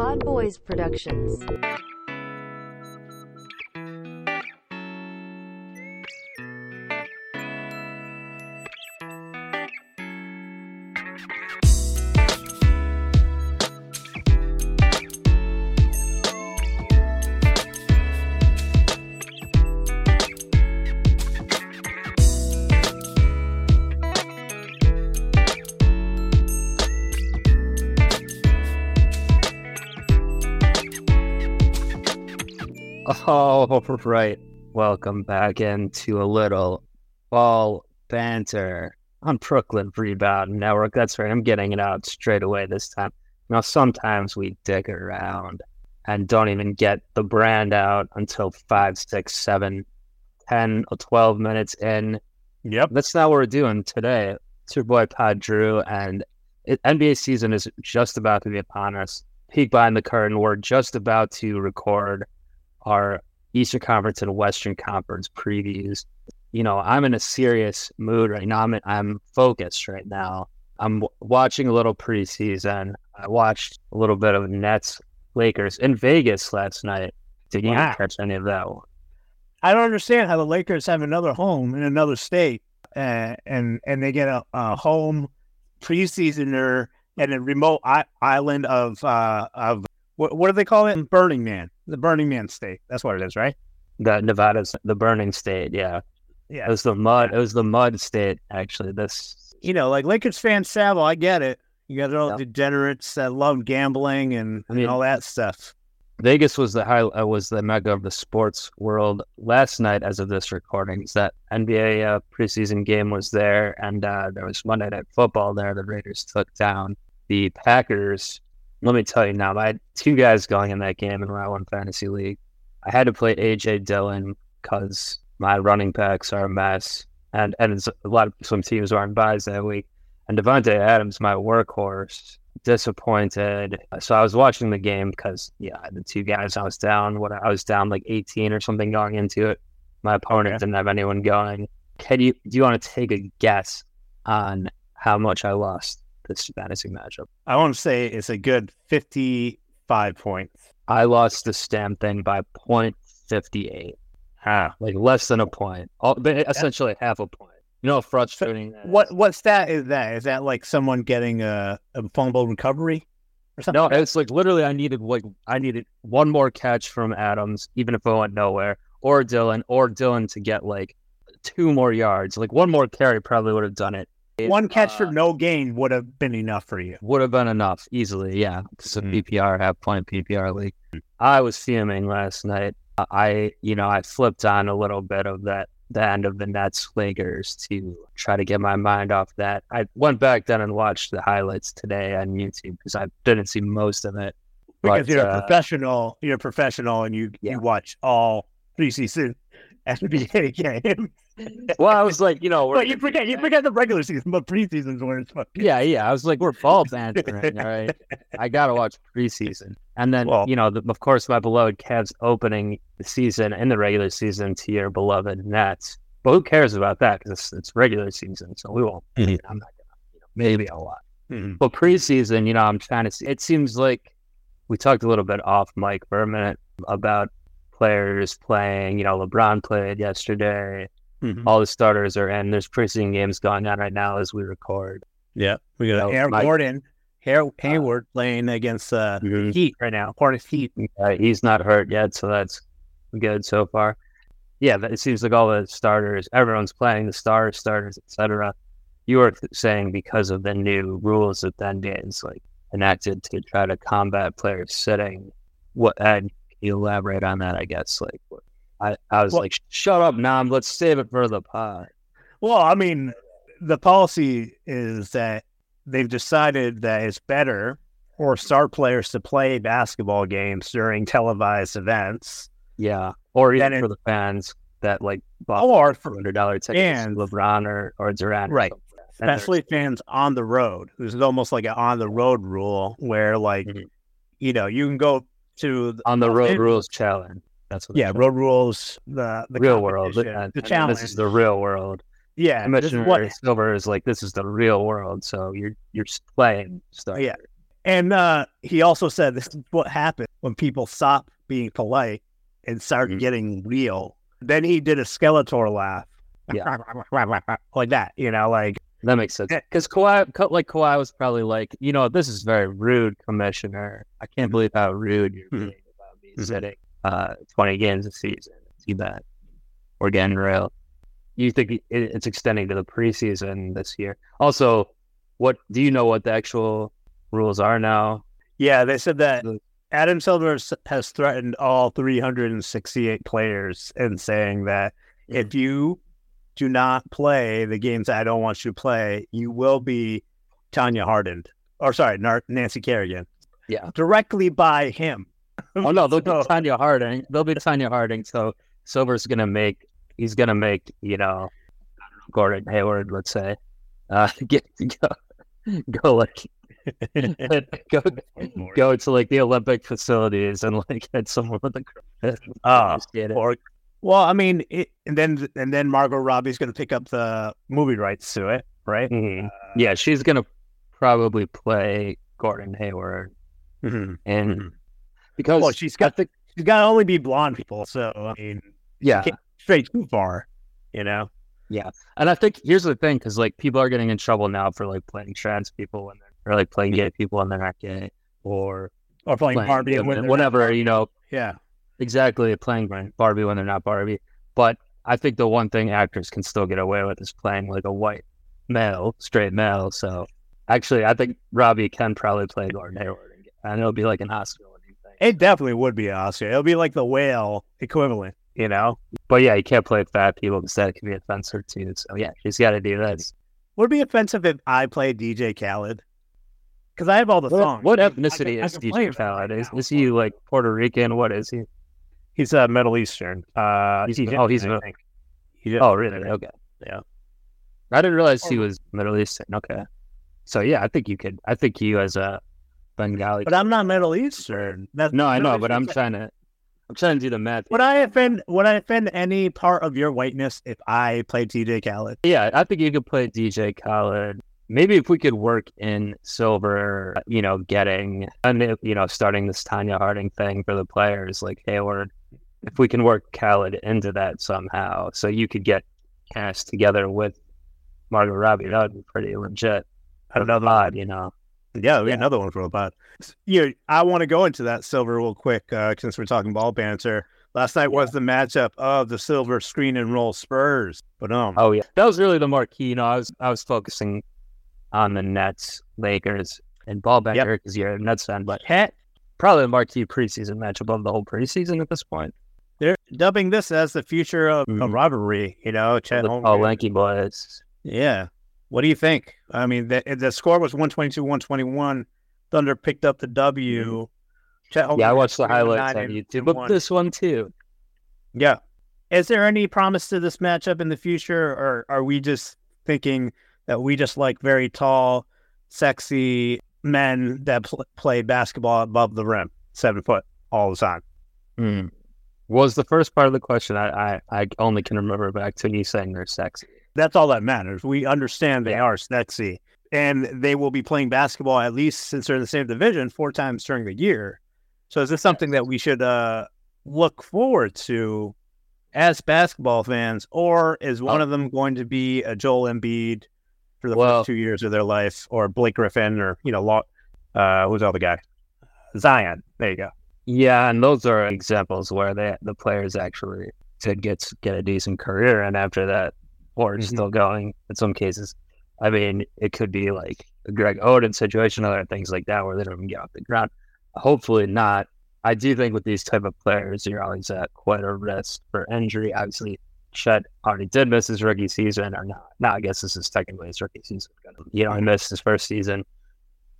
Pod Boys Productions. Oh, right. Welcome back into a little ball banter on Brooklyn Rebound Network. That's right. I'm getting it out straight away this time. Now, sometimes we dig around and don't even get the brand out until five, six, seven, 10 or 12 minutes in. Yep. That's not what we're doing today. It's your boy Pod Drew, and it, NBA season is just about to be upon us. Peek behind the curtain. We're just about to record our Eastern Conference and Western Conference previews. You know, I'm in a serious mood right now. I'm I'm focused right now. I'm w- watching a little preseason. I watched a little bit of Nets Lakers in Vegas last night. Did you Wow. catch any of that one? I don't understand how the Lakers have another home in another state, uh, and and they get a, a home preseasoner at a remote I- island of uh, of what, what do they call it? Burning Man, the Burning Man state. That's what it is, right? The Nevada's the burning state. Yeah, yeah. it was the mud. It was the mud state. Actually, this You know, like Lakers fans travel. I get it. You got all Yeah. degenerates that love gambling and, I mean- and all that stuff. Vegas was the high uh, was the mecca of the sports world last night. As of this recording, is that NBA uh, preseason game was there, and uh, there was Monday Night Football there. The Raiders took down the Packers. Let me tell you now, I had two guys going in that game in Round One Fantasy League. I had to play AJ Dillon because my running backs are a mess, and and it's, a lot of some teams on buys that week. And Davante Adams, my workhorse, disappointed. So I was watching the game because yeah, the two guys I was down. What I was down like 18 or something going into it. My opponent Okay. didn't have anyone going. Can you do you want to take a guess on how much I lost this fantasy matchup? I want to say it's a good fifty-five points. I lost the stamp thing by 0.58, Ah. like less than a point, All, essentially half a point. You know how frustrating. that is? What what stat is that? Is that like someone getting a, a fumble recovery or something? No, it's like literally I needed like I needed one more catch from Adams, even if it went nowhere, or Dillon, or Dillon to get like two more yards. Like one more carry probably would have done it. One catch for Uh, no gain would have been enough for you. would have been enough easily. Yeah, it's a Mm. PPR half point PPR league. I was fuming last night. I you know I flipped on a little bit of that the end of the Nets Lakers to try to get my mind off that. I went back then and watched the highlights today on YouTube because I didn't see most of it. Because But, you're a uh, professional, you're a professional, and you Yeah. you watch all preseason NBA games. Well, I was like, you know, we're, But you forget you forget the regular season, but preseason's where it's fucking. yeah, yeah. I was like, we're ball bantering, all right. I gotta watch preseason, and then Well- you know, the, of course, my beloved Cavs opening the season in the regular season to your beloved Nets. But who cares about that? Because it's, it's regular season, so we won't. Mhm. I'm not gonna. You know, maybe I'll watch. Mhm. But preseason, you know, I'm trying to see. It seems like we talked a little bit off mic for a minute about players playing. You know, LeBron played yesterday. Mhm. All the starters are in. There's preseason games going on right now as we record. Yeah, we got No, Aaron Mike- Gordon, Har- Hayward playing against uh, Mhm. Heat right now. Hornets Heat. Uh, he's not hurt yet, so that's good so far. Yeah, but it seems like all the starters, everyone's playing the stars, starters, etc. You were saying because of the new rules that the NBA is like enacted to try to combat players sitting. What? And you elaborate on that? I guess like what, I, I was Well- like, shut up, Nam. Let's save it for the pod. Well, I mean, the policy is that they've decided that it's better for star players to play basketball games during televised events Yeah, or even it- for the fans that like bought or for hundred dollar tickets, And- LeBron or or Durant, Right. there's- especially fans on the road. There's almost like an on the road rule where, like, Mhm. you know, you can go to the, on the road rules challenge. That's what Yeah, road rules. The the real world. and- the challenge. This is the real world. yeah, Commissioner what Silver is like, this is the real world. So you're you're playing stuff. Yeah. And uh, he also said this is what happened when people stop being polite and start Mhm. getting real. Then he did a Skeletor laugh. Yeah. like that, you know, like That makes sense. Because Kawhi, like Kawhi was probably like, you know, this is very rude, Commissioner. I can't believe how rude you're Mhm. being about me Mhm. sitting uh, 20 games a season. See that? We're getting real. You think it's extending to the preseason this year? Also, what do you know what the actual rules are now? Yeah, they said that Adam Silver has threatened all 368 players and saying that if you do not play the games I don't want you to play, you will be Tonya hardened. Or sorry, Nancy Kerrigan. Yeah. Directly by him. Oh no, they'll So- be Tonya Harding. They'll be Tonya Harding. So Silver's gonna make. He's gonna make. You know, Gordon Hayward. Let's say, uh, get go, go like go go to like the Olympic facilities and like hit someone with a. Ah, Just or well, I mean, it, and then and then Margot Robbie's going to pick up the movie rights to it, right? Mhm. Yeah, she's gonna probably play Gordon Hayward, Mhm. and Mhm. Because Well, she's got the she's got to only be blonde people, so I mean, yeah, can't too far, you know. Yeah, and I think here's the thing, because like people are getting in trouble now for like playing trans people when they're or like playing gay people when they're not gay, or Or playing playing Barbie and when whatever you know, Yeah, exactly playing Barbie when they're not Barbie. But I think the one thing actors can still get away with is playing like a white male, straight male. So actually, I think Robbie can probably play Gordon Hayward, and- it'll be like an thing. It definitely would be an Oscar. It'll be like the whale equivalent, you know. But yeah, you can't play fat people because that can be offensive too. So yeah, she's got to do this. Would it be offensive if I played DJ Khaled? Because I have all the What, songs. what I can- ethnicity I is can DJ Khaled? right Is, is he like Puerto Rican? What is he? He's uh, Middle Eastern. Uh, He's- oh, he's I a- think. Oh, really? I. Okay. Yeah. I didn't realize he was Middle Eastern. Okay. So yeah, I think you could. I think you as a Bengali. But I'm not Middle Eastern. That's, no, I know, but I'm trying to. I'm trying to do the math. Would I offend? Would I offend any part of your whiteness if I played DJ Khaled? Yeah, I think you could play DJ Khaled. Maybe if we could work in Silver, you know, getting and you know, starting this Tonya Harding thing for the players like Hayward. If we can work Khaled into that somehow, so you could get cast together with Margot Robbie, that would be pretty legit. I Another odd, you know. Yeah, we Yeah. another one for the pod. Yeah, I want to go into that silver real quick uh, since we're talking ball banter. Last night was the matchup of the silver screen and roll Spurs. But um, Oh yeah, that was really the marquee. You know, I was I was focusing on the Nets, Lakers, and ball banter because you're a Nets fan, but Cat, probably the marquee preseason matchup of the whole preseason at this point. they're dubbing this as the future of a Mhm. rivalry. You know, Chet the Holmgren. tall, lanky boys. Yeah. What do you think? I mean, the, the score was 122 121. Thunder picked up the W. Chet Mm-hmm. Yeah, I watched the highlights nine on and- YouTube, and but one. this one too. Yeah. Is there any promise to this matchup in the future, or are we just thinking that we just like very tall, sexy men that pl- play basketball above the rim, seven foot all the time? Hmm. Was the first part of the question? I, I I only can remember back to you saying they're sexy. That's all that matters. We understand they are sexy, and they will be playing basketball at least since they're in the same division four times during the year. So, is this something that we should uh, look forward to as basketball fans, or is one Oh. of them going to be a Joel Embiid for the Well- first two years of their life, or Blake Griffin, or you know, uh, who's the other guy? Zion. There you go. Yeah, and those are examples where they the players actually did get get a decent career, and after that, or Mhm. still going in some cases. I mean, it could be like a Greg Oden situation, other things like that, where they don't even get off the ground. Hopefully not. I do think with these type of players, you're always at quite a risk for injury. Obviously, Chet already did miss his rookie season, or not. No, I guess this is technically his rookie season. You know, he missed his first season.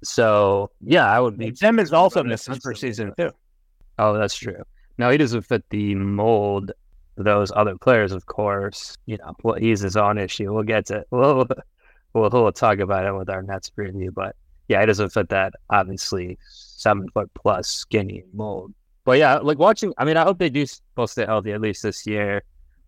So yeah, I would be Simmons also missed his first season too. Oh, that's true. Now he doesn't fit the mold those other players, of course. You know, well, he's his own issue. We'll get to we'll we'll, we'll talk about it with our Nets preview, but yeah, he doesn't fit that obviously seven foot plus skinny mold. But yeah, like watching. I mean, I hope they do both stay healthy at least this year.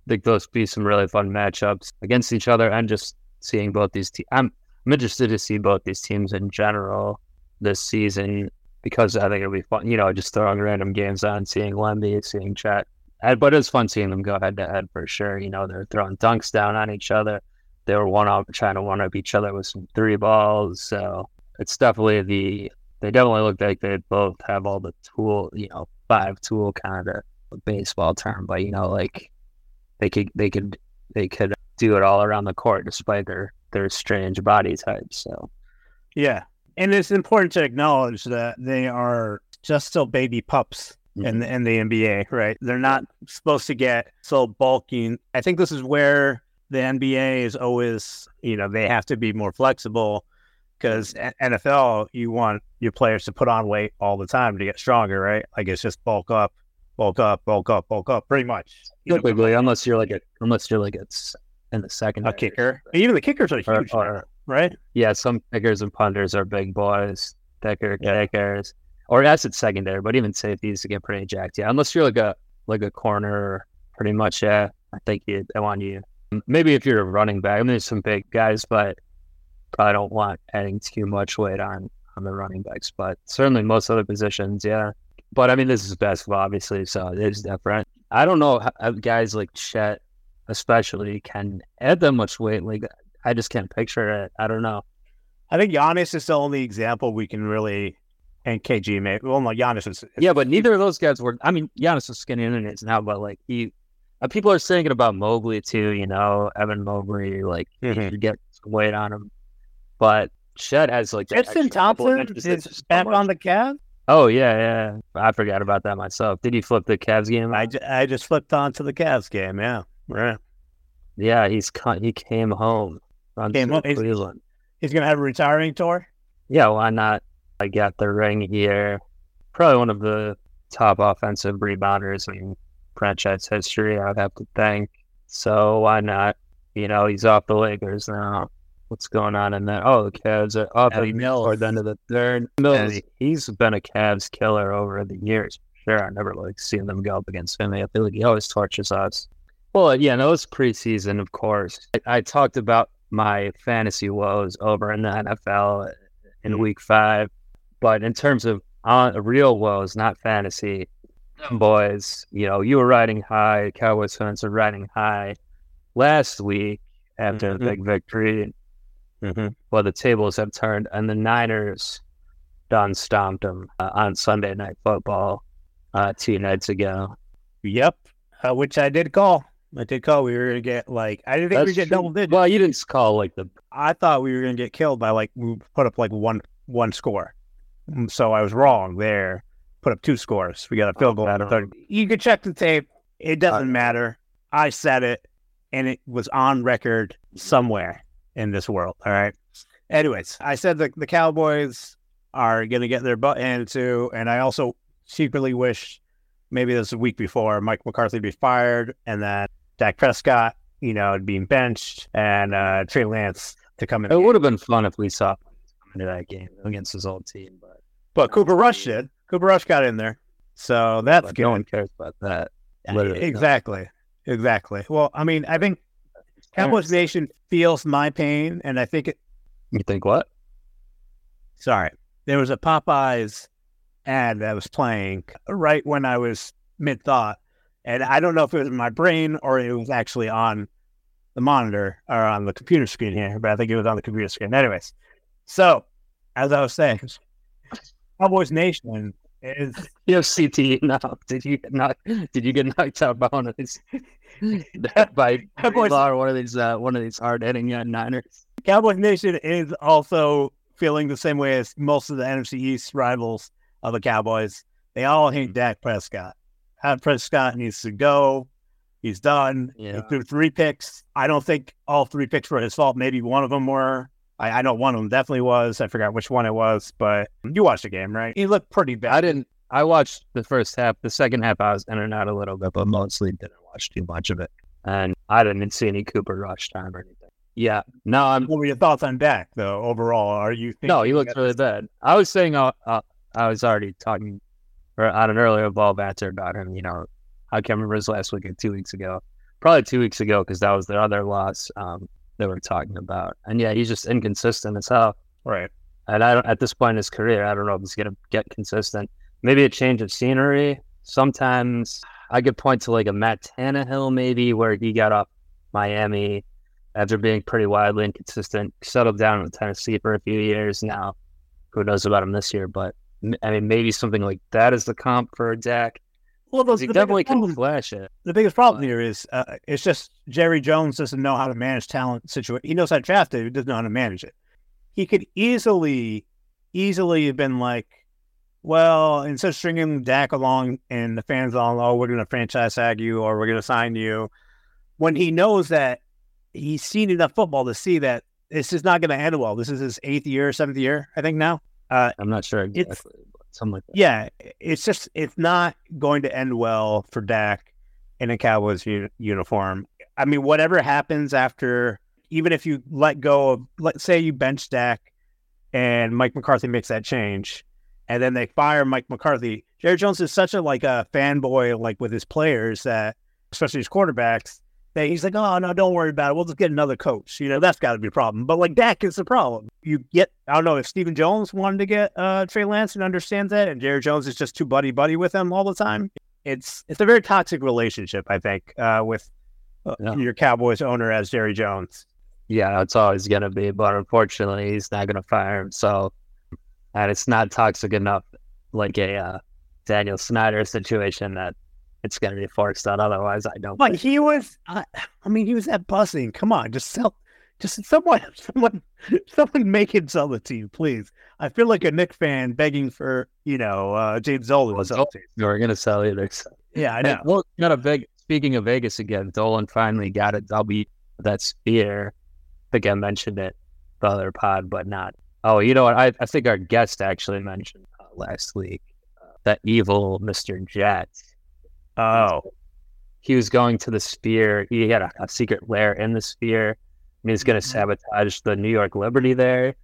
I think those be some really fun matchups against each other, and just seeing both these teams. I'm I'm interested to see both these teams in general this season because I think it'll be fun. You know, just throwing random games on, seeing Wemby, seeing Chet. But was fun seeing them go head to head for sure. You know, they're throwing dunks down on each other. They were one up trying to one up each other with some three balls. So it's definitely the they definitely looked like they both have all the tool, you know, five tool kind of baseball term, but you know, like they could they could they could do it all around the court despite their their strange body types. So Yeah. And it's important to acknowledge that they are just still baby pups Mm-hmm. in the, in the NBA, right? They're not supposed to get so bulky. I think this is where the NBA is always, you know, they have to be more flexible because NFL, you want your players to put on weight all the time to get stronger, right? Like it's just bulk up, bulk up, bulk up, bulk up, pretty much. Typically, unless you're like a unless you're like it's in the second a kicker. Even the kickers are or, huge, or right? yeah, some kickers and punters are big boys, thicker Yeah. kickers, or at secondary. But even safeties get pretty jacked. Yeah, unless you're like a like a corner, pretty much. Yeah, I think you. I want you. Maybe if you're a running back, I mean, there's some big guys, but probably don't want adding too much weight on on the running backs. But certainly most other positions, yeah. But I mean, this is basketball, obviously, so it is different. I don't know how guys like Chet, especially, can add that much weight. Like, I just can't picture it. I don't know. I think Giannis is the only example we can really, and KG maybe. Well, no, Giannis is. Yeah, but neither of those guys were. I mean, Giannis is skinny and is now, but like he, uh, people are saying it about Mobley too. You know, Evan Mobley, like Mhm. you get some weight on him, but Chet has like that Justin extra couple of Thompson is so back much. on the Cavs. Oh yeah, yeah. I forgot about that myself. Did you flip the Cavs game? I, ju- I just flipped on to the Cavs game. Yeah, right. yeah, he's co- he came home from Came home. He's- Cleveland. He's gonna have a retiring tour. Yeah, why not? I got the ring here. Probably one of the top offensive rebounders in franchise history, I'd have to think. So why not? You know, he's off the Lakers now. What's going on in that? Oh, the Cavs are up Eddie Mills. toward the end of the third. Mills, he's been a Cavs killer over the years. Sure, I never like seen them go up against him. I feel like he always torches us. Well, yeah, no, it's preseason, of course. I, I talked about my fantasy woes over in the NFL in week five, but in terms of on real woes, not fantasy, them boys, you know, you were riding high. Cowboys fans are riding high last week after Mhm. the big victory. Mm-hmm. Well, the tables have turned, and the Niners done stomped them uh, on Sunday Night Football uh, two nights ago. Yep, uh, which I did call. I did call. We were gonna get like I didn't think we That's get double digits. Well, you didn't call like the I thought we were gonna get killed by like we put up like one one score. Mm, So I was wrong there. Put up two scores. We got a field goal. I in third. You can check the tape. It doesn't matter. I said it, and it was on record somewhere in this world. All right. Anyways, I said that the Cowboys are going to get their butt into, and I also secretly wish maybe this was a week before Mike McCarthy be fired, and then Dak Prescott, you know, being benched, and uh, Trey Lance to come in. It would have been fun if we saw him come into that game against his old team, but, But Cooper Rush did. Cooper Rush got in there, so that's but good. no one cares about that. literally, no. exactly, exactly. Well, I mean, I think Cowboys Nation feels my pain, and I think it. You think what? Sorry, there was a Popeyes ad that was playing right when I was mid thought, and I don't know if it was in my brain or it was actually on the monitor or on the computer screen here, but I think it was on the computer screen. Anyways, so as I was saying, Cowboys Nation is You have CTE now. Did you get knocked? Did you get knocked out by one of these by Cowboys- or one of these uh, one of these hard hitting Niners? Cowboys Nation is also feeling the same way as most of the NFC East rivals of the Cowboys. They all hate Dak Prescott. Dak Prescott needs to go. He's done. He threw three picks. I don't think all three picks were his fault. Maybe one of them were. I, I know one of them definitely was. I forgot which one it was, but you watched the game, right? He looked pretty bad. I didn't. I watched the first half. The second half, I was in and out a little bit, but mostly didn't watch too much of it. And I didn't see any Cooper Rush time or anything. Yeah, no, I'm What were your thoughts on Dak, though, overall? Are you thinking no. He looked really bad. I was saying, uh, uh, I was already talking or on an earlier ball banter about him. You know, I can't remember his last week or two weeks ago. Probably two weeks ago because that was the other loss um, they were talking about. And yeah, he's just inconsistent as hell. Right. And I don't, at this point in his career, I don't know if he's going to get consistent. Maybe a change of scenery. Sometimes I could point to like a Matt Tannehill, maybe where he got off Miami after being pretty wildly inconsistent, settled down in Tennessee for a few years now. Who knows about him this year? But I mean, maybe something like that is the comp for a Dak. Well, those, He the, definitely biggest can problem, flash it. the biggest problem here is uh, it's just Jerry Jones doesn't know how to manage talent situation. He knows how to draft it, he doesn't know how to manage it. He could easily, easily have been like, well, instead of stringing Dak along and the fans along, oh, we're going to franchise tag you or we're going to sign you, when he knows that he's seen enough football to see that this is not going to end well. This is his eighth year, seventh year, I think now. Uh, I'm not sure exactly, something like that. yeah, it's just it's not going to end well for Dak in a Cowboys u- uniform. I mean, whatever happens after, even if you let go of, let's say you bench Dak and Mike McCarthy makes that change, and then they fire Mike McCarthy. Jerry Jones is such a like a fanboy, like with his players that, especially his quarterbacks, that he's like, oh no, don't worry about it. We'll just get another coach. You know, that's got to be a problem. But like Dak is the problem. You get, I don't know if Stephen Jones wanted to get uh, Trey Lance and understands that, and Jerry Jones is just too buddy buddy with him all the time. It's it's a very toxic relationship, I think, uh, with uh, Yeah. your Cowboys owner as Jerry Jones. Yeah, it's always going to be, but unfortunately, he's not going to fire him. So, and it's not toxic enough, like a uh, Daniel Snyder situation, that it's going to be forced out. Otherwise, I don't. But think. he was, I, I mean, he was at bussing. Come on, just sell, just someone, someone, someone make him sell the team, please. I feel like a Knick fan begging for, you know, uh, James Dolan the team. We're going to sell either. So. Yeah, I know. well, got a big. Speaking of Vegas again, Dolan finally got a W. That spear. I think I mentioned it the other pod, but not. Oh, you know what? I, I think our guest actually mentioned uh, last week uh, that evil Mister Jet. Oh, he was going to the sphere. He had a, a secret lair in the sphere. And he was going to sabotage the New York Liberty there. There's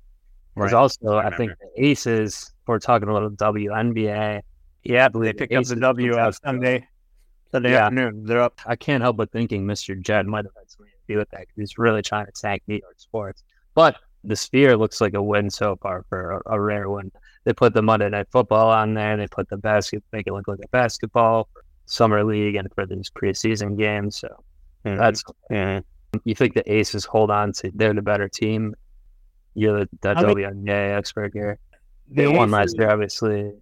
Mm-hmm. Right. also, I I, think, the Aces. We're talking a little WNBA. yeah, believe they the picked up the W on Sunday, Sunday Yeah. afternoon. They're up. I can't help but thinking Mr. Jed might have had something to do with that 'cause he's really trying to tank New York sports. But the Sphere looks like a win so far for a, a rare one. They put the Monday Night Football on there. They put the basket, make it look like a basketball summer league and for these preseason games. So that's yeah. You think the Aces hold on to they're the better team. You're the, the I mean- WNBA expert here. They They won last year, obviously.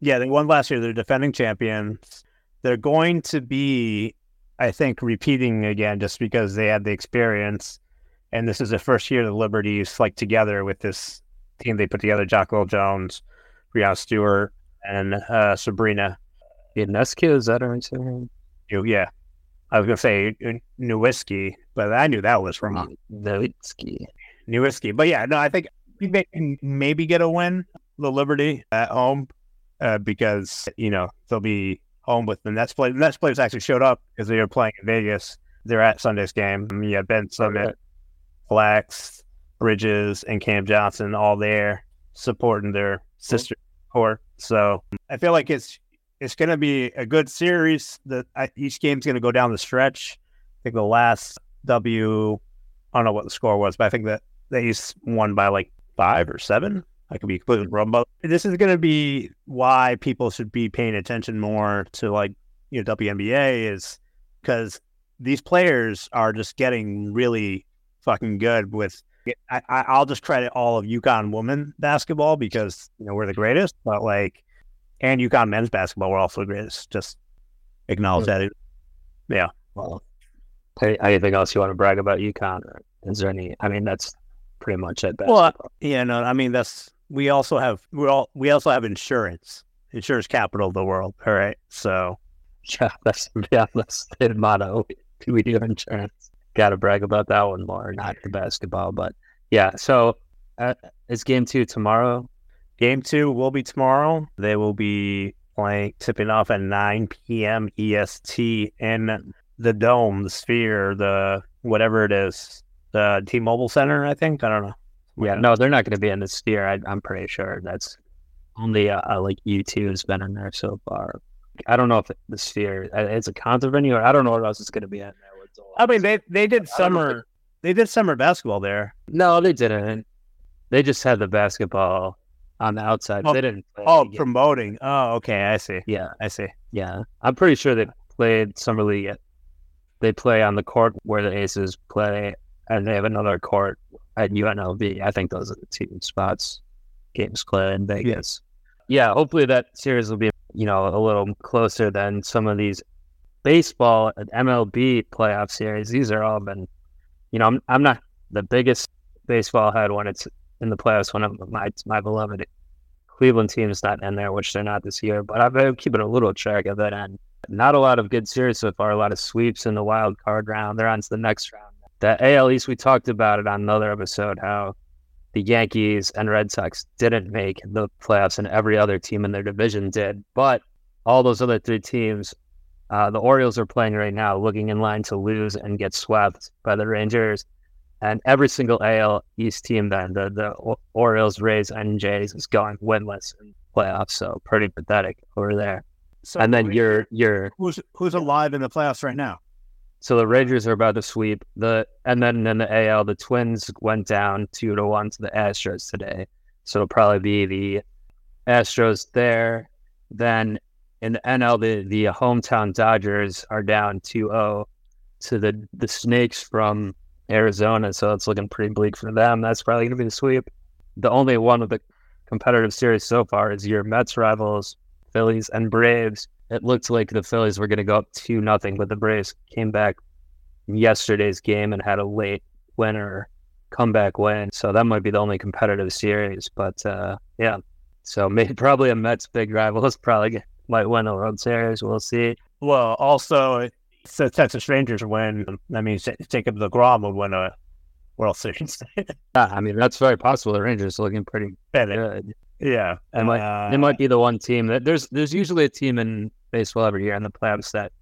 Yeah, they won last year. They're defending champions. They're going to be, I think, repeating again just because they had the experience. And this is the first year the Liberties like together with this team they put together: Jocko Jones, Breanna Stewart, and uh, Sabrina. Ionescu, is that her name? You, yeah, I was gonna say uh, Nowinski, but I knew that was wrong. Nowitzki. Nowinski, but yeah, no, I think they can maybe get a win, the Liberty at home, uh, because you know they'll be home with the Nets play. The Nets players actually showed up because they were playing in Vegas. They're at Sunday's game. Um, Yeah, Ben Summit, Flax, Bridges, and Cam Johnson all there supporting their sister court. So I feel like it's it's going to be a good series. That each game's going to go down the stretch. I think the last W, I don't know what the score was, but I think that they won by like five or seven. I could be completely wrong, but this is going to be why people should be paying attention more to like you know WNBA is because these players are just getting really fucking good with. I, I, I'll just credit all of UConn women basketball because you know we're the greatest, but like, and UConn men's basketball we're also the greatest. Just acknowledge that. Yeah. Well, any- anything else you want to brag about UConn? Or is there any? I mean, that's pretty much it. Well, Yeah, no, I mean that's we also have we all we also have insurance, insurance capital of the world. All right, so yeah, that's yeah, that's the motto. We do insurance. Got to brag about that one more, not the basketball, but yeah. So uh, it's game two tomorrow. Game two will be tomorrow. They will be playing tipping off at nine p.m. EST in the dome, the sphere, the whatever it is, the T-Mobile Center. I think I don't know. Yeah, no, they're not going to be in the sphere. I, I'm pretty sure that's only uh, uh, like U2 has been in there so far. I don't know if the sphere uh, it's a concert venue or I don't know what else it's going to be in there. I mean they they did I don't know if summer they did summer basketball there. no, they didn't. they just had the basketball on the outside. Oh, they didn't. Play Oh, promoting. Oh, okay. I see. yeah, I see. yeah. I'm pretty sure they played summer league. At, they play on the court where the Aces play, and they have another court at UNLV. I think those are the two spots games play in Vegas. Yeah, hopefully that series will be you know a little closer than some of these baseball and MLB playoff series. These are all been, you know, I'm I'm not the biggest baseball head when it's in the playoffs. One of my my beloved Cleveland team is not in there, which they're not this year. But I've been keeping a little track of it, and not a lot of good series so far. A lot of sweeps in the wild card round. They're on to the next round. The AL East, we talked about it on another episode. How the Yankees and Red Sox didn't make the playoffs, and every other team in their division did. But all those other three teams, uh, the Orioles are playing right now, looking in line to lose and get swept by the Rangers. And every single AL East team, then the the Orioles, Rays, and Jays is going winless in playoffs. So pretty pathetic over there. So and then you're you're who's who's alive in the playoffs right now? so the Rangers are about to sweep the, and then in the AL, the Twins went down two to one to the Astros today. So it'll probably be the Astros there. Then in the NL, the the hometown Dodgers are down 2-0 to the the Snakes from Arizona. So it's looking pretty bleak for them. That's probably going to be the sweep. The only one of the competitive series so far is your Mets rivals, Phillies and Braves. It looked like the Phillies were going to go up two nothing, but the Braves came back yesterday's game and had a late winner comeback win. So that might be the only competitive series. But uh, yeah, so maybe probably a Mets big rival is probably might win the World Series. We'll see. Well, also, the Texas Rangers win. That means Jacob DeGrom would win a World Series. Yeah, I mean that's very possible. The Rangers are looking pretty good. Yeah, They might Uh, they might be the one team that there's there's usually a team in baseball every year in the playoffs that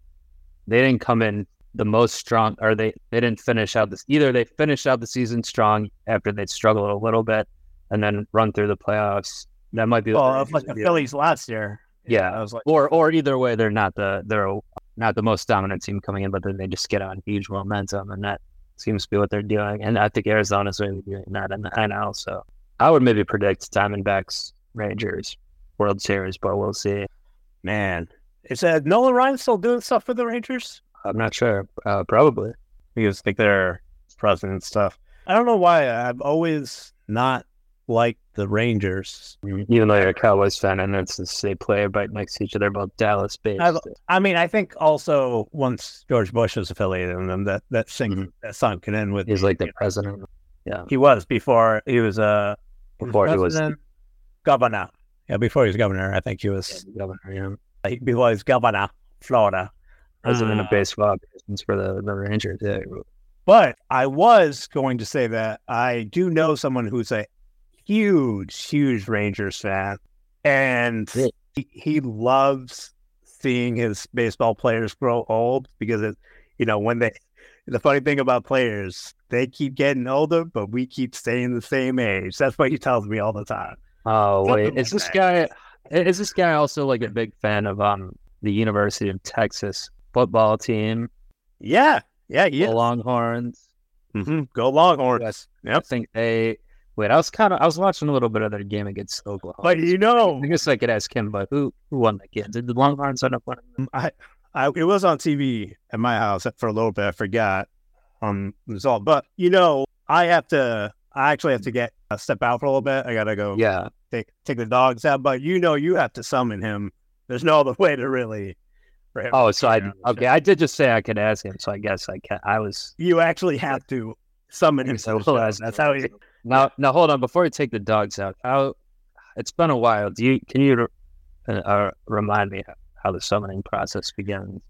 they didn't come in the most strong or they they didn't finish out this either they finished out the season strong after they'd struggled a little bit and then run through the playoffs. That might be the Well, like the Phillies last year. Yeah. I was like, or or either way they're not the they're not the most dominant team coming in, but then they just get on huge momentum and that seems to be what they're doing. And I think Arizona's really doing that in the NL. So I would maybe predict Diamondbacks Rangers World Series, but we'll see. man, is uh, Nolan Ryan still doing stuff for the Rangers? I'm not sure. Uh, probably. Because like their president and stuff. I don't know why I've always not liked the Rangers. Even though you're a Cowboys fan and it's just they play right next to each other, both Dallas based. I've- I mean, I think also once George Bush was affiliated with them, that that sink Mhm. that sunk in with He's like the president Yeah, he was before he was uh before he was governor. Yeah, before he was governor, I think he was governor, yeah. he- before he was governor, Florida. president Uh, of baseball for the, the Rangers. Yeah. But I was going to say that I do know someone who's a huge, huge Rangers fan, and he, he loves seeing his baseball players grow old because it, you know, when they. The funny thing about players, they keep getting older, but we keep staying the same age. That's what he tells me all the time. Oh wait, is like this guy? Is this guy also like a big fan of um the University of Texas football team, Yeah, yeah, the yeah. Longhorns? hmm Go Longhorns. I Yep. think they. Wait, I was kind of I was watching a little bit of their game against Oklahoma. But you know, I guess I could ask him, but who who won that game? Did the Longhorns end up winning? I, I it was on TV at my house for a little bit. I forgot um the result, but you know, I have to. I actually have to get uh, step out for a little bit. I gotta go Yeah, take take the dogs out. But you know, you have to summon him. There's no other way to really. Oh, so I get on the okay. I did just say I could ask him, so I guess I can. I was. You actually have to summon him. guess I to the will show. ask That's how he. Now, now hold on. Before you take the dogs out, how? It's been a while. Do you can you uh, uh, remind me how the summoning process begins?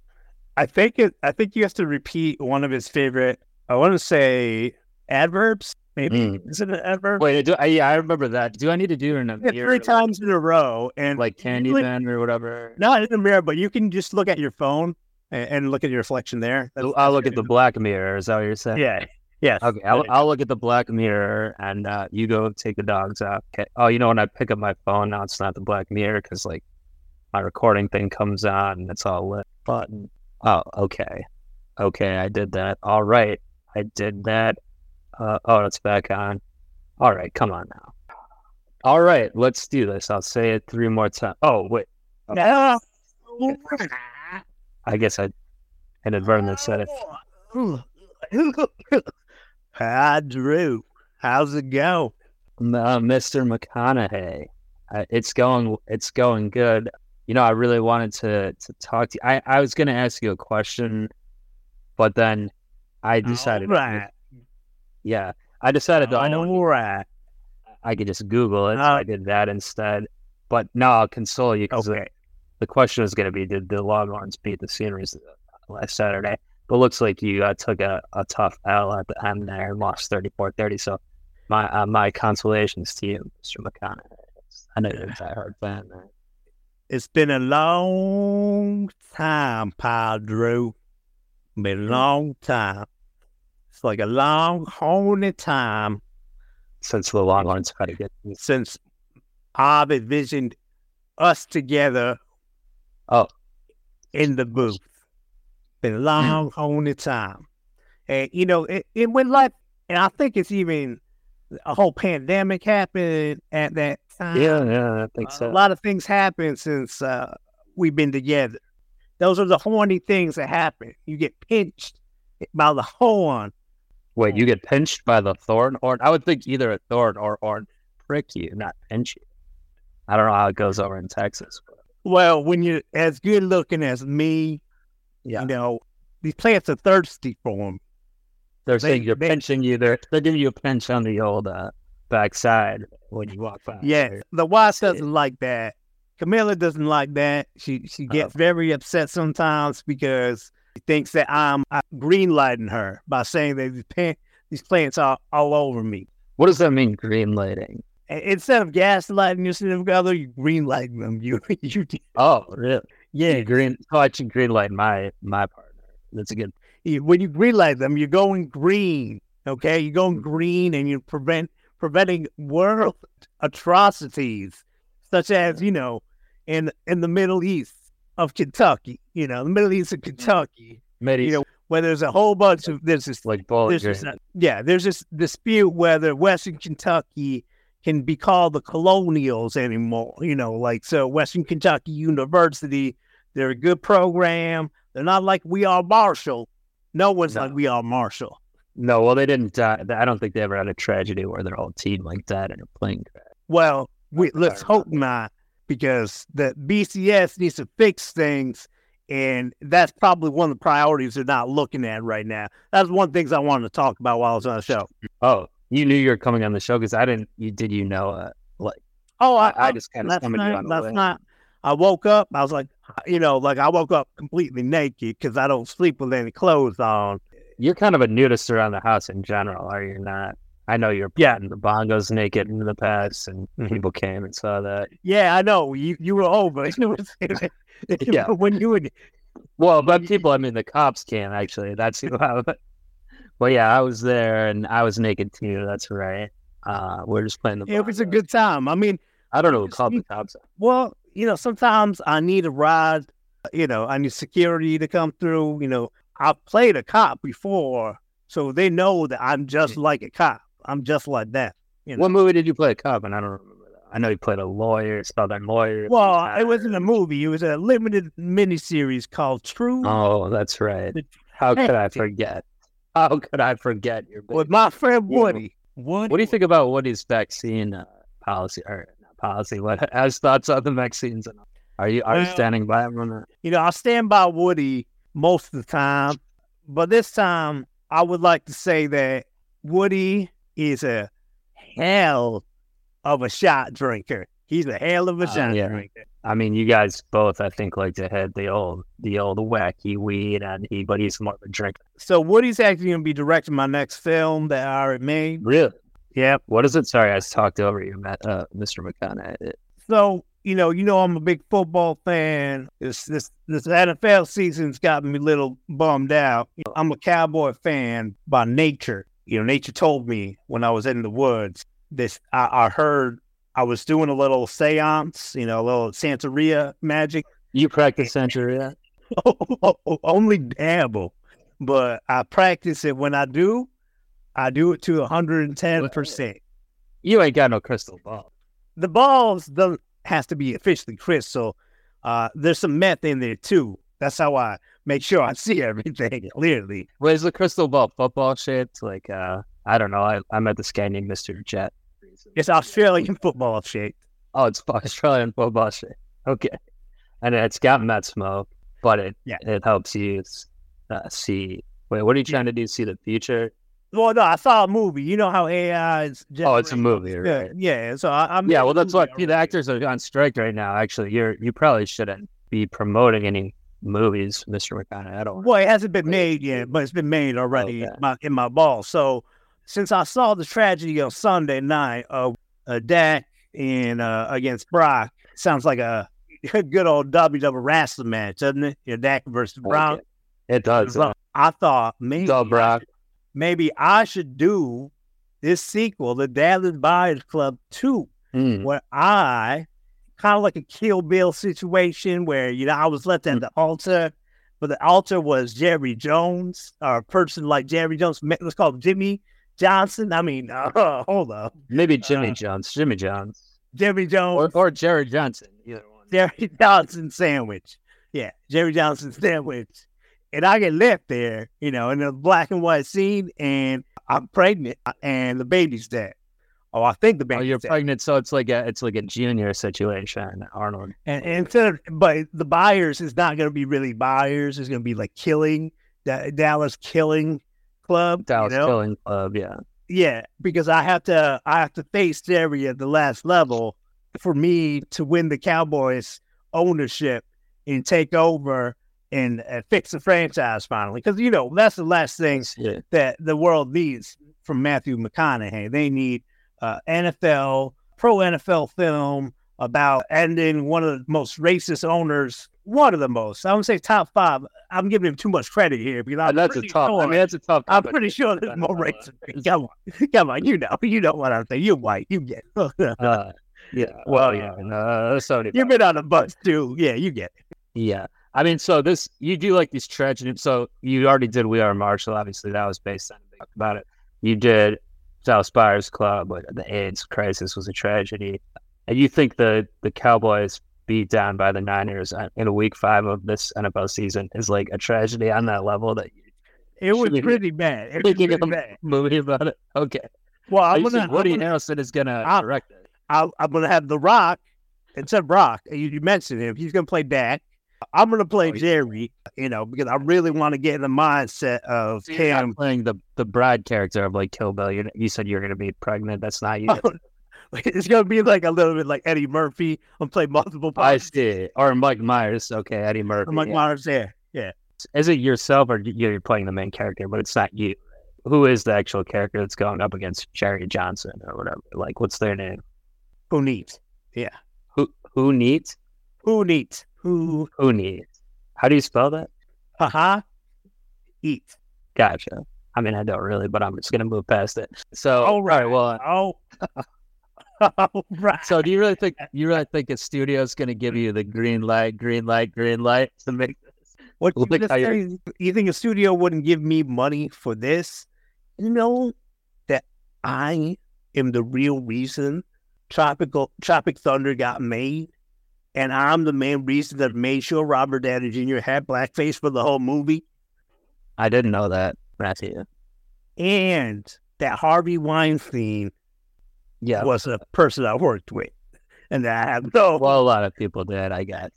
I think it. I think you have to repeat one of his favorite. I want to say adverbs. Maybe Mm. is it an adverb? Wait, do I, yeah, I remember that. Do I need to do it in a Yeah, mirror, three times in a row, and like usually- Candyman or whatever? Not in the mirror, but you can just look at your phone and, and look at your reflection there. That's- I'll look at the black mirror. Is that what you're saying? Yeah. Yes. Okay, I'll, I'll look at the black mirror and uh, you go take the dogs out. Okay. Oh, you know, when I pick up my phone, now it's not the black mirror because, like, my recording thing comes on and it's all lit. Button. Oh, okay. Okay, I did that. All right. I did that. Uh, oh, it's back on. All right, come on now. All right, let's do this. I'll say it three more times. Oh wait, No. I guess I inadvertently said it. Hi, Drew. How's it go? Uh, Mr. McConaughey, uh, it's going, it's going good. You know, I really wanted to to talk to you. I, I was going to ask you a question, but then I decided, All right. yeah, I decided know All right. I could just Google it. so Uh, I did that instead. But no, I'll console you because Okay. the question was going to be did the Longhorns beat the Sooners last Saturday? But looks like you uh, took a, a tough L at the end there and lost 34 30. So my uh, my consolations to you, Mr. McConaughey. I know you're a diehard fan. Man. It's been a long time, pal Drew. Been a long time. It's like a long, horny time Since the Longhorns had to get since I've envisioned us together Oh. in the booth. Been a long, horny time. And, you know, it, it went like, and I think it's even a whole pandemic happened at that time. yeah, yeah, I think Uh, so. A lot of things happened since uh, we've been together. Those are the horny things that happen. You get pinched by the horn. Wait, you get pinched by the thorn horn? I would think either a thorn or horn prick you, not pinch you. I don't know how it goes over in Texas. But Well, when you're as good looking as me, yeah, you know, these plants are thirsty for them. they're they- saying you're they- pinching you. They're they're giving you a pinch on the old uh, backside when you walk by. Yeah, the wife doesn't like that. Camila doesn't like that. She she gets very upset sometimes because she thinks that I'm, green lighting her by saying that these, pan- these plants are all over me. What does that mean, green lighting? Instead of gaslighting your significant other, you green lighting them. You you Oh, really? Yeah. green. I should green light my my partner. That's a good. you- when you green light them, you're going green. Okay, you're going green, and you're prevent preventing world atrocities, such as you know, in in the Middle East of Kentucky. You know, the Middle East of Kentucky, Maybe You know, where there's a whole bunch of there's this like there's this, yeah, there's this dispute whether Western Kentucky can be called the colonials anymore. You know, like so Western Kentucky University, they're a good program. They're not like we are Marshall. No one's No. like we are Marshall. No, well, they didn't die. I don't think they ever had a tragedy where their whole team like died in a plane crash. Well, we, let's hope not, because the BCS needs to fix things, and that's probably one of the priorities they're not looking at right now. That's one of the things I wanted to talk about while I was on the show. Oh, you knew you were coming on the show because I didn't. You did you know? Uh, like Oh, I, I, I just kind of last night, on the last night, I woke up. I was like, you know, like I woke up completely naked because I don't sleep with any clothes on. You're kind of a nudist around the house in general, are you not? I know you're Yeah. the bongos naked in the past, and Mhm. people came and saw that. Yeah, I know you. You were over. It was, Yeah. when you would. Well, but people, I mean, the cops came actually. That's who I was. Well, yeah, I was there, and I was naked too. That's right. Uh, we're just playing the. It was a good time. I mean, I don't know who called the cops. Well, you know, sometimes I need a ride. You know, I need security to come through. You know, I've played a cop before, so they know that I'm just like a cop. I'm just like that. You know? What movie did you play a cop? And I don't remember that. I know you played a lawyer, Southern lawyer. Well, it wasn't a movie. It was a limited miniseries called True Oh, that's right. How could I forget? How could I forget your? with my friend Woody. Woody. What do you think about Woody's vaccine uh, policy or policy? What has thoughts on the vaccines? and? Are you are you Well- standing by him on that? You know, I stand by Woody most of the time, but this time I would like to say that Woody is a hell of a shot drinker. He's a hell of a Oh, shot yeah. drinker. I mean, you guys both, I think, like to hit the old the old wacky weed, and he, but he's more of a drinker. So Woody's actually going to be directing my next film that I already made. Really? Yep. What is it? Sorry, I talked over you, Matt, uh, Mr. McConaughey. So you know, you know, I'm a big football fan. This this this NFL season's got me a little bummed out. I'm a Cowboy fan by nature. You know, nature told me when I was in the woods. This I, I heard I was doing a little seance. You know, a little Santeria magic. You practice Santeria? Only dabble, but I practice it when I do. I do it to 110 percent. You ain't got no crystal ball. The balls don't has to be officially crystal. Uh, there's some meth in there too. That's how I make sure I see everything clearly. What is the crystal ball football shit? Like, uh, I don't know. I, I met this guy named Mr. Jet. It's Australian football shape. Oh, it's Australian football shape. Okay. And it's got met smoke, but it Yeah. it helps you uh, see. Wait, what are you trying to do? See the future? Well, no, I saw a movie. You know how AI is. Oh, it's a movie, Yeah, right? yeah. So I, I'm Yeah, well, that's what the actors are on strike right now. Actually, you're you probably shouldn't be promoting any movies, Mr. McConaughey. I don't. Well, it hasn't been made yet, but it's been made already Okay. in, my, in my ball. So since I saw the tragedy on Sunday night of uh, Dak and uh, against Brock, sounds like a good old WWE wrestling match, doesn't it? Yeah, Dak versus Brock. Okay. It does. So I thought maybe Duh, Brock. Maybe I should do this sequel, the Dallas Buyers Club 2, Mm. where I kind of like a Kill Bill situation where you know I was left at the altar, but the altar was Jerry Jones or a person like Jerry Jones. Let's call Jimmy Johnson. I mean, uh, hold up, Maybe Jimmy Uh, Jones. Jimmy Jones. Or, Jones, or Jerry Johnson. Either one. Jerry Johnson sandwich. Yeah, Jerry Johnson sandwich. And I get left there, you know, in a black and white scene, and I'm pregnant, uh, and the baby's dead. Oh, I think the Oh, you're dead. pregnant, so it's like a it's like a junior situation, Arnold. And, and instead of, but the buyers is not going to be really buyers. It's going to be like killing, that Dallas Killing Club. Dallas you know? Killing Club, yeah. Yeah, because I have to, I have to face Jerry at the last level for me to win the Cowboys ownership and take over and, and fix the franchise finally. Because you know that's the last thing Yeah. that the world needs from Matthew McConaughey. They need uh, NFL, pro NFL film about ending one of the most racist owners, one of the most. I would say top five. I'm giving him too much credit here because I'm that's a pretty tough. I sure- mean, that's a tough. I'm pretty sure there's more Uh, racist. Come on, come on, you know, you know what I'm saying. You're white, you get. It. Uh, yeah. Well, yeah. Uh, so You've been on the bus too. Yeah, you get. It. Yeah. I mean, so this, you do like these tragedies. So you already did We Are Marshall. Obviously, that was based on about it. You did Dallas Buyers Club, but the AIDS crisis was a tragedy. And you think the, the Cowboys beat down by the Niners in a week five of this NFL season is like a tragedy on that level that It was pretty bad. It was pretty a bad. movie about it? Okay. Well, I'm gonna, Woody I'm gonna, Harrelson is going to I'm- direct it. I'll- I'm gonna have The Rock instead of Rock. You, you mentioned him. He's gonna play Dak. I'm gonna play Oh. Jerry. You know, because I really want to get in the mindset of So you're not playing the, the bride character of like Kill Bill. You, you said you're going to be pregnant. That's not you. Oh, it's gonna be like a little bit like Eddie Murphy. I'm playing multiple Parts. I see. Or Mike Myers. Okay, Eddie Murphy. I'm like yeah. Myers there. Yeah. Is it yourself or you- you're playing the main character, but it's not you? Who is the actual character that's going up against Jerry Johnson or whatever? Like, what's their name? Who needs? Yeah. Who who needs? Who needs? Who? Who needs? How do you spell that? Haha. Eat. Gotcha. I mean, I don't really, but I'm just gonna move past it. So, All all right. right. Well, Oh. All right. so do you really think you really think a studio's gonna give you the green light, green light, green light to make this? What you say, you think a studio wouldn't give me money for this? You know that I am the real reason Tropical Tropic Thunder got made, and I'm the main reason that made sure Robert Downey Jr. had blackface for the whole movie, I didn't know that, Matthew. and that Harvey Weinstein Yeah. was a person I worked with, and that I have no. Well, a lot of people did, I guess.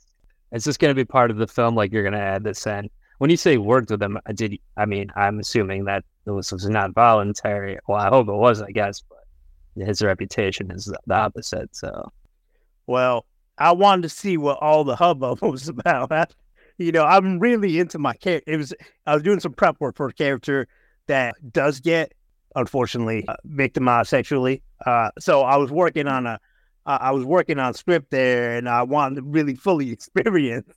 Is this going to be part of the film? Like you're going to add this in? When you say worked with him, I did you, I mean? I'm assuming that it was, was not voluntary. Well, I hope it was, I guess, but his reputation is the opposite. So Well, I wanted to see what all the hubbub was about. I- you know, I'm really into my character. It was I was doing some prep work for a character that does get, unfortunately, uh, victimized sexually. Uh, so I was working on a, uh, I was working on script there, and I wanted to really fully experience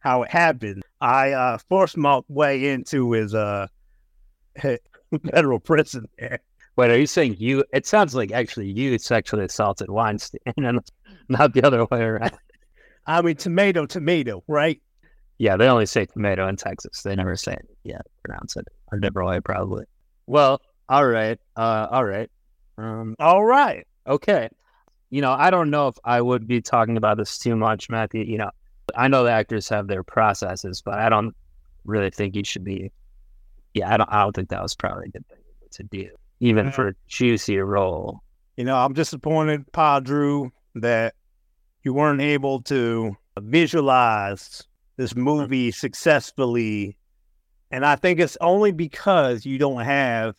how it happened. I uh, forced my way into his uh, federal prison there. Wait, are you saying you? It sounds like actually you sexually assaulted Weinstein, and not the other way around. I mean, tomato, tomato, right? Yeah, they only say tomato in Texas. They never say it. Yeah, pronounce it a different way, probably. Well, all right, uh, all right. Um, All right. Okay. You know, I don't know if I would be talking about this too much, Matthew. You know, I know the actors have their processes, but I don't really think you should be. Yeah, I don't. I don't think that was probably a good thing to do, even Yeah. for a juicy role. You know, I'm disappointed, PodDrew, that you weren't able to visualize this movie successfully. And I think it's only because you don't have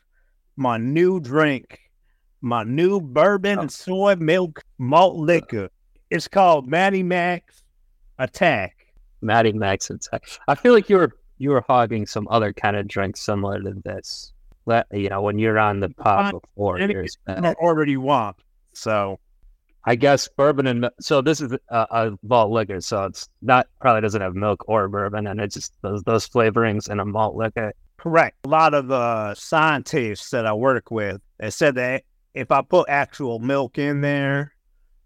my new drink, my new bourbon and oh. soy milk malt liquor. It's called Matty Max Attack. Maddie Max attack. I feel like you were you were hogging some other kind of drink similar to this. Let you know when you're on the pop Fine. before Any- years back. What order do you want? So, I guess bourbon and so this is a, a malt liquor, so it's not probably doesn't have milk or bourbon, and it's just those those flavorings in a malt liquor. correct. A lot of the scientists that I work with, they said that if I put actual milk in there,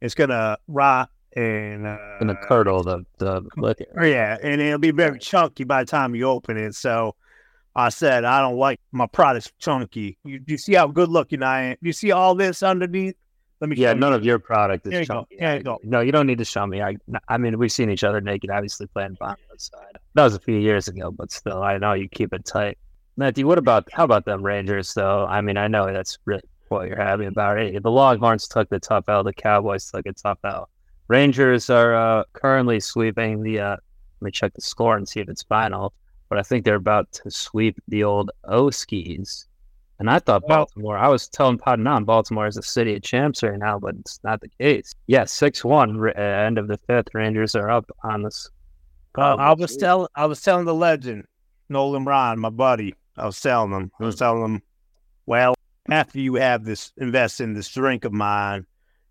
it's gonna rot and uh, Gonna curdle the the liquor. Oh, Yeah, and it'll be very chunky by the time you open it. So I said I don't like my products chunky. You, you see how good looking I am? You see all this underneath? Let me Yeah, none you. of your product is you chunky. There you go. No, you don't need to show me. I I mean, we've seen each other naked, obviously playing bomb outside. That was a few years ago, but still, I know you keep it tight. Matthew, what about how about them Rangers though? I mean, I know that's really what you're happy about. It. The Longhorns took the tough L. The Cowboys took a tough L. Rangers are uh, currently sweeping the. Uh, let me check the score and see if it's final. But I think they're about to sweep the old Oskies. And I thought Baltimore. I was telling PodNam Baltimore is a city of champs right now, but it's not the case. Yeah, six one. Uh, end of the fifth. Rangers are up on this. Uh, I was telling I was telling the legend Nolan Ryan, my buddy. I was telling him. I was telling him, well, after you have this invest in this drink of mine,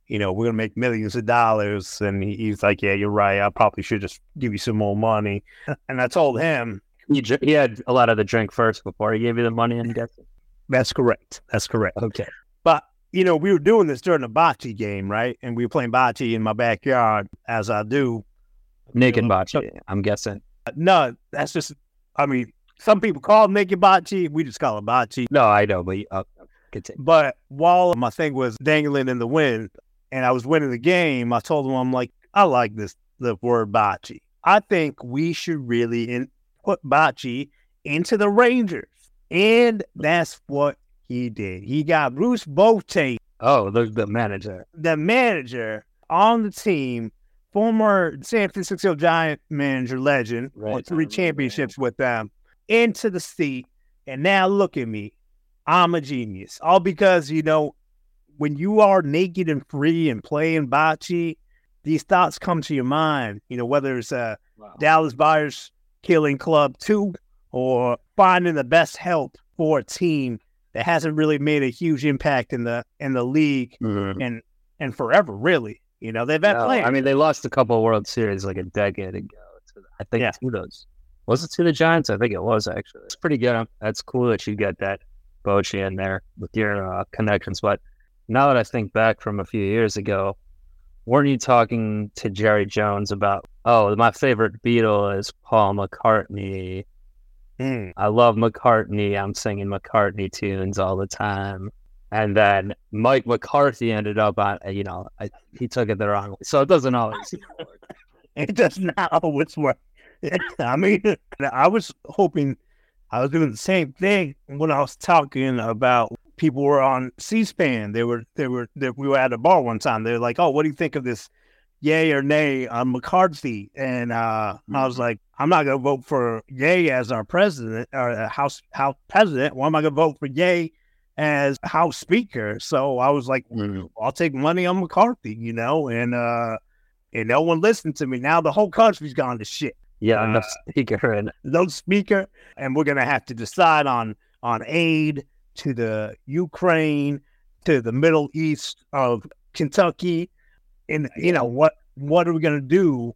you know, we're gonna make millions of dollars. And he, he's like, yeah, you're right. I probably should just give you some more money. And I told him, He, he had a lot of the drink first before he gave you the money. I'm guessing. that's correct. That's correct. Okay. But you know, we were doing this during the bocce game, right? And we were playing bocce in my backyard, as I do. Naked You know, bocce. I'm guessing. No, that's just. I mean, some people call it naked bocce. We just call it bocce. No, I know, but uh, continue. But while my thing was dangling in the wind, and I was winning the game, I told him, I'm like, I like this the word bocce. I think we should really in, put bocce into the Rangers, and that's what he did. He got Bruce Bochy Oh, the the manager. the manager on the team, former San Francisco Giant manager legend, Right, won three championships with them, into the seat. And now look at me. I'm a genius. All because, you know, when you are naked and free and playing bocce, these thoughts come to your mind, you know, whether it's uh, Wow. Dallas Buyers Killing Club 2 or finding the best help for a team that hasn't really made a huge impact in the in the league Mhm. and and forever, really. You know, they've had No, players. I mean, they lost a couple of World Series like a decade ago. To, I think Yeah. to those. Was it to the Giants? I think it was actually. It's pretty good. That's cool that you get that Bochy in there with your uh, connections. But now that I think back from a few years ago, weren't you talking to Jerry Jones about, oh, my favorite Beatle is Paul McCartney? Hmm. I love McCartney. I'm singing McCartney tunes all the time. And then Mike McCarthy ended up on, you know, I, he took it the wrong way. So it doesn't always work. it does not always work. I mean, I was hoping I was doing the same thing when I was talking about people were on C-SPAN. They were, they were, they, we were at a bar one time. They were like, "Oh, what do you think of this? Yay or nay on McCarthy?" And uh, I was like, "I'm not going to vote for Yay as our president or uh, House House president. Why am I going to vote for Yay as House Speaker?" So I was like, I'll take money on McCarthy, you know, and uh and no one listened to me. Now the whole country's gone to shit. Yeah, Uh, speaker. And No speaker, and we're gonna have to decide on on aid to the Ukraine, to the Middle East of Kentucky, and you know what what are we gonna do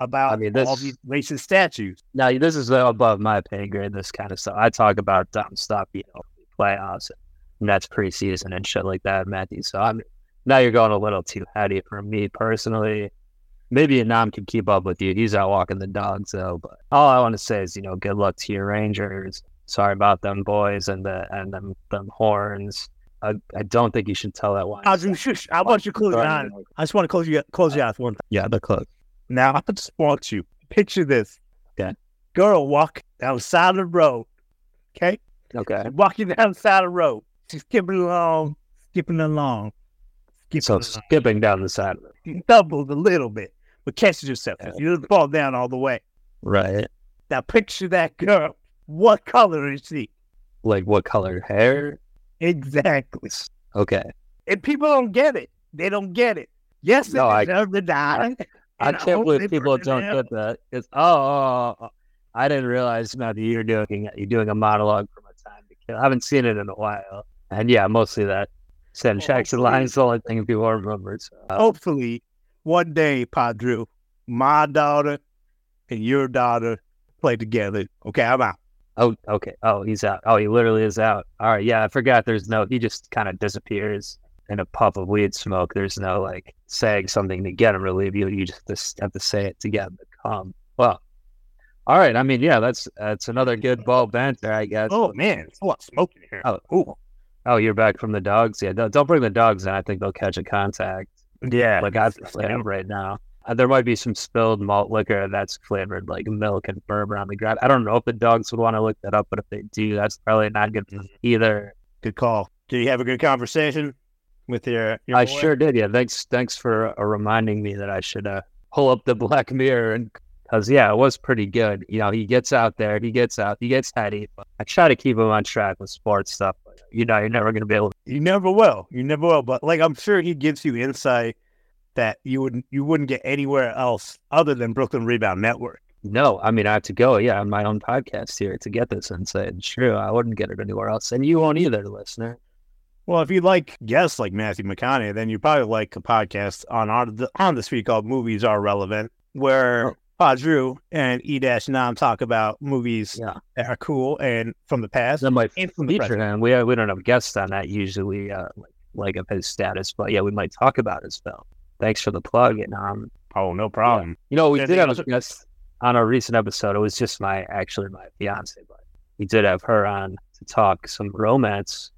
about I mean, this, all these racist statues? now this is above my pay grade, this kind of stuff. I talk about dumb stuff, you know, playoffs and Nets preseason and shit like that, Matthew. So I'm now you're going a little too heady for me personally. Maybe Anam can keep up with you. He's out walking the dogs though. But all I want to say is, you know, good luck to your Rangers. Sorry about them boys and the and them them horns. I, I don't think you should tell that one. I'll do shush. I want you to close your eyes. I just want to close you close your eyes one time. Yeah, the close. Now I just want you picture this. Okay. Girl walk down the side of the road. Okay. Okay. Walking down the side of the road. She's skipping along, skipping along. Skipping So along. skipping down the side of it. She doubles a little bit, but catches herself. Yeah. She doesn't fall down all the way. Right. Now picture that girl. What color is she? Like what color hair? Exactly. Okay. And people don't get it. They don't get it. Yes, they No, I- deserve to die. I and can't believe people don't get that. It's oh oh, oh, oh, oh, I didn't realize now that you're doing you're doing a monologue from a time to kill. I haven't seen it in a while, and yeah, mostly that send Oh, checks and lines the only thing people remember. So, Hopefully, one day, Padre, my daughter and your daughter play together. Okay, I'm out. Oh, okay. Oh, he's out. Oh, he literally is out. All right. Yeah, I forgot. There's no. He just kind of disappears in a puff of weed smoke. There's no like saying something to get him to leave you. You just have to say it to get him to come. Well, all right. I mean, yeah, that's that's another good ball banter, I guess. Oh man, it's a lot of smoke in here. Oh, Ooh. Oh, you're back from the dogs. Yeah, don't, don't bring the dogs in. I think they'll catch a contact. yeah. Like I've flavored right now. Uh, there might be some spilled malt liquor that's flavored like milk and bourbon on the ground. I don't know if the dogs would want to look that up, but if they do, that's probably not good either. Good call. Did you have a good conversation with your? your I boy? sure did. Yeah, thanks. Thanks for uh, reminding me that I should uh, pull up the Black Mirror and because yeah, it was pretty good. You know, he gets out there, he gets out, he gets heady. But I try to keep him on track with sports stuff. But you know, you're never gonna be able. to You never will. You never will. But like, I'm sure he gives you insight that you wouldn't you wouldn't get anywhere else other than Brooklyn Rebound Network. No, I mean I have to go. Yeah, on my own podcast here to get this insight. True. I wouldn't get it anywhere else, and you won't either, listener. Well, if you like guests like Matthew McConaughey, then you probably like a podcast on our, on this week called Movies Are Relevant, where Oh. PodDrew and E Dash Nam talk about movies Yeah, that are cool and from the past. that might And from the feature him. We we don't have guests on that usually, uh, like like of his status, but yeah, we might talk about his film. Thanks for the plug, and um, Oh, no problem. You know, we did have a guest on a recent episode. It was just my actually my fiance, but we did have her on to talk some romance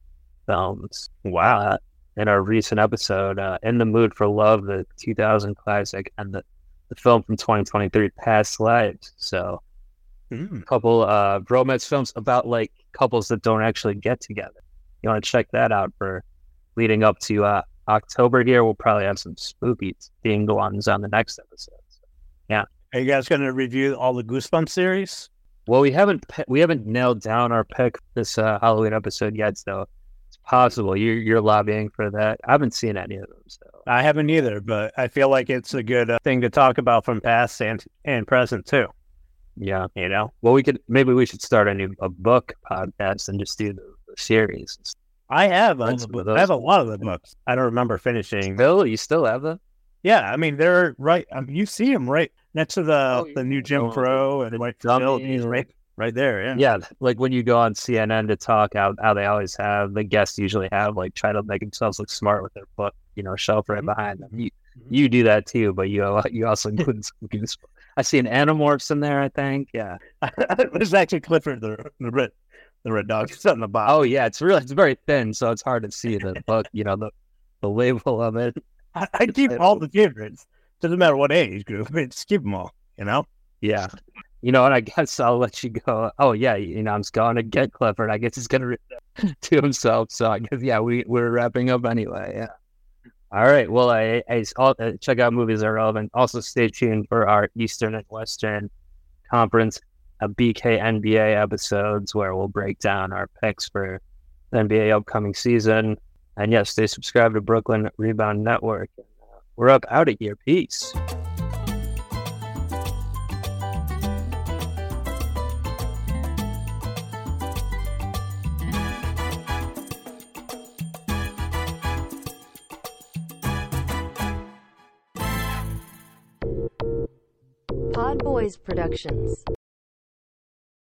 films. Wow! Uh, in our recent episode, uh, "In the Mood for Love," the 2000 classic, and the the film from 2023, "Past Lives." So, Mm. a couple uh, romance films about like couples that don't actually get together. You want to check that out for leading up to uh, October. Here, we'll probably have some spooky themed ones on the next episode. Yeah. Are you guys going to review all the Goosebumps series? Well, we haven't we haven't nailed down our pick this uh, Halloween episode yet, so it's possible you're you're lobbying for that. I haven't seen any of them, so I haven't either, but I feel like it's a good uh, thing to talk about from past and and present too. yeah. You know, Well, we could maybe we should start a new a book podcast and just do the, the series. I have all Read the some of books. those. I have a lot of the books. I don't remember finishing. Bill, you still have them? Yeah, I mean they're right. I mean, you see them right next to the Oh, the new. Jim Crow and White dummy, Phil. He's yeah. right right there. Yeah. Yeah, like when you go on CNN to talk, how how they always have the guests usually have like try to make themselves look smart with their book, you know, shelf right Mhm. behind them. You Mhm. you do that too, but you you also include some goosebumps. I see an Animorphs in there. I think, yeah. There's actually Clifford the the red the red dog. On the. Oh yeah, it's really it's very thin, so it's hard to see the book. You know the the label of it. I, I keep all the favorites. Doesn't matter what age group. Just keep them all. You know. Yeah, you know, and I guess I'll let you go. Oh yeah, you know, I'm just going to get Clifford. I guess he's gonna read that to himself. So I guess yeah, we we're wrapping up anyway. Yeah. All right. Well, I, I all, uh, check out movies are relevant. Also, stay tuned for our Eastern and Western Conference, uh, BK NBA episodes where we'll break down our picks for the NBA upcoming season. And yes, stay subscribed to Brooklyn Rebound Network. We're up out of here. Peace. Pod Boys Productions.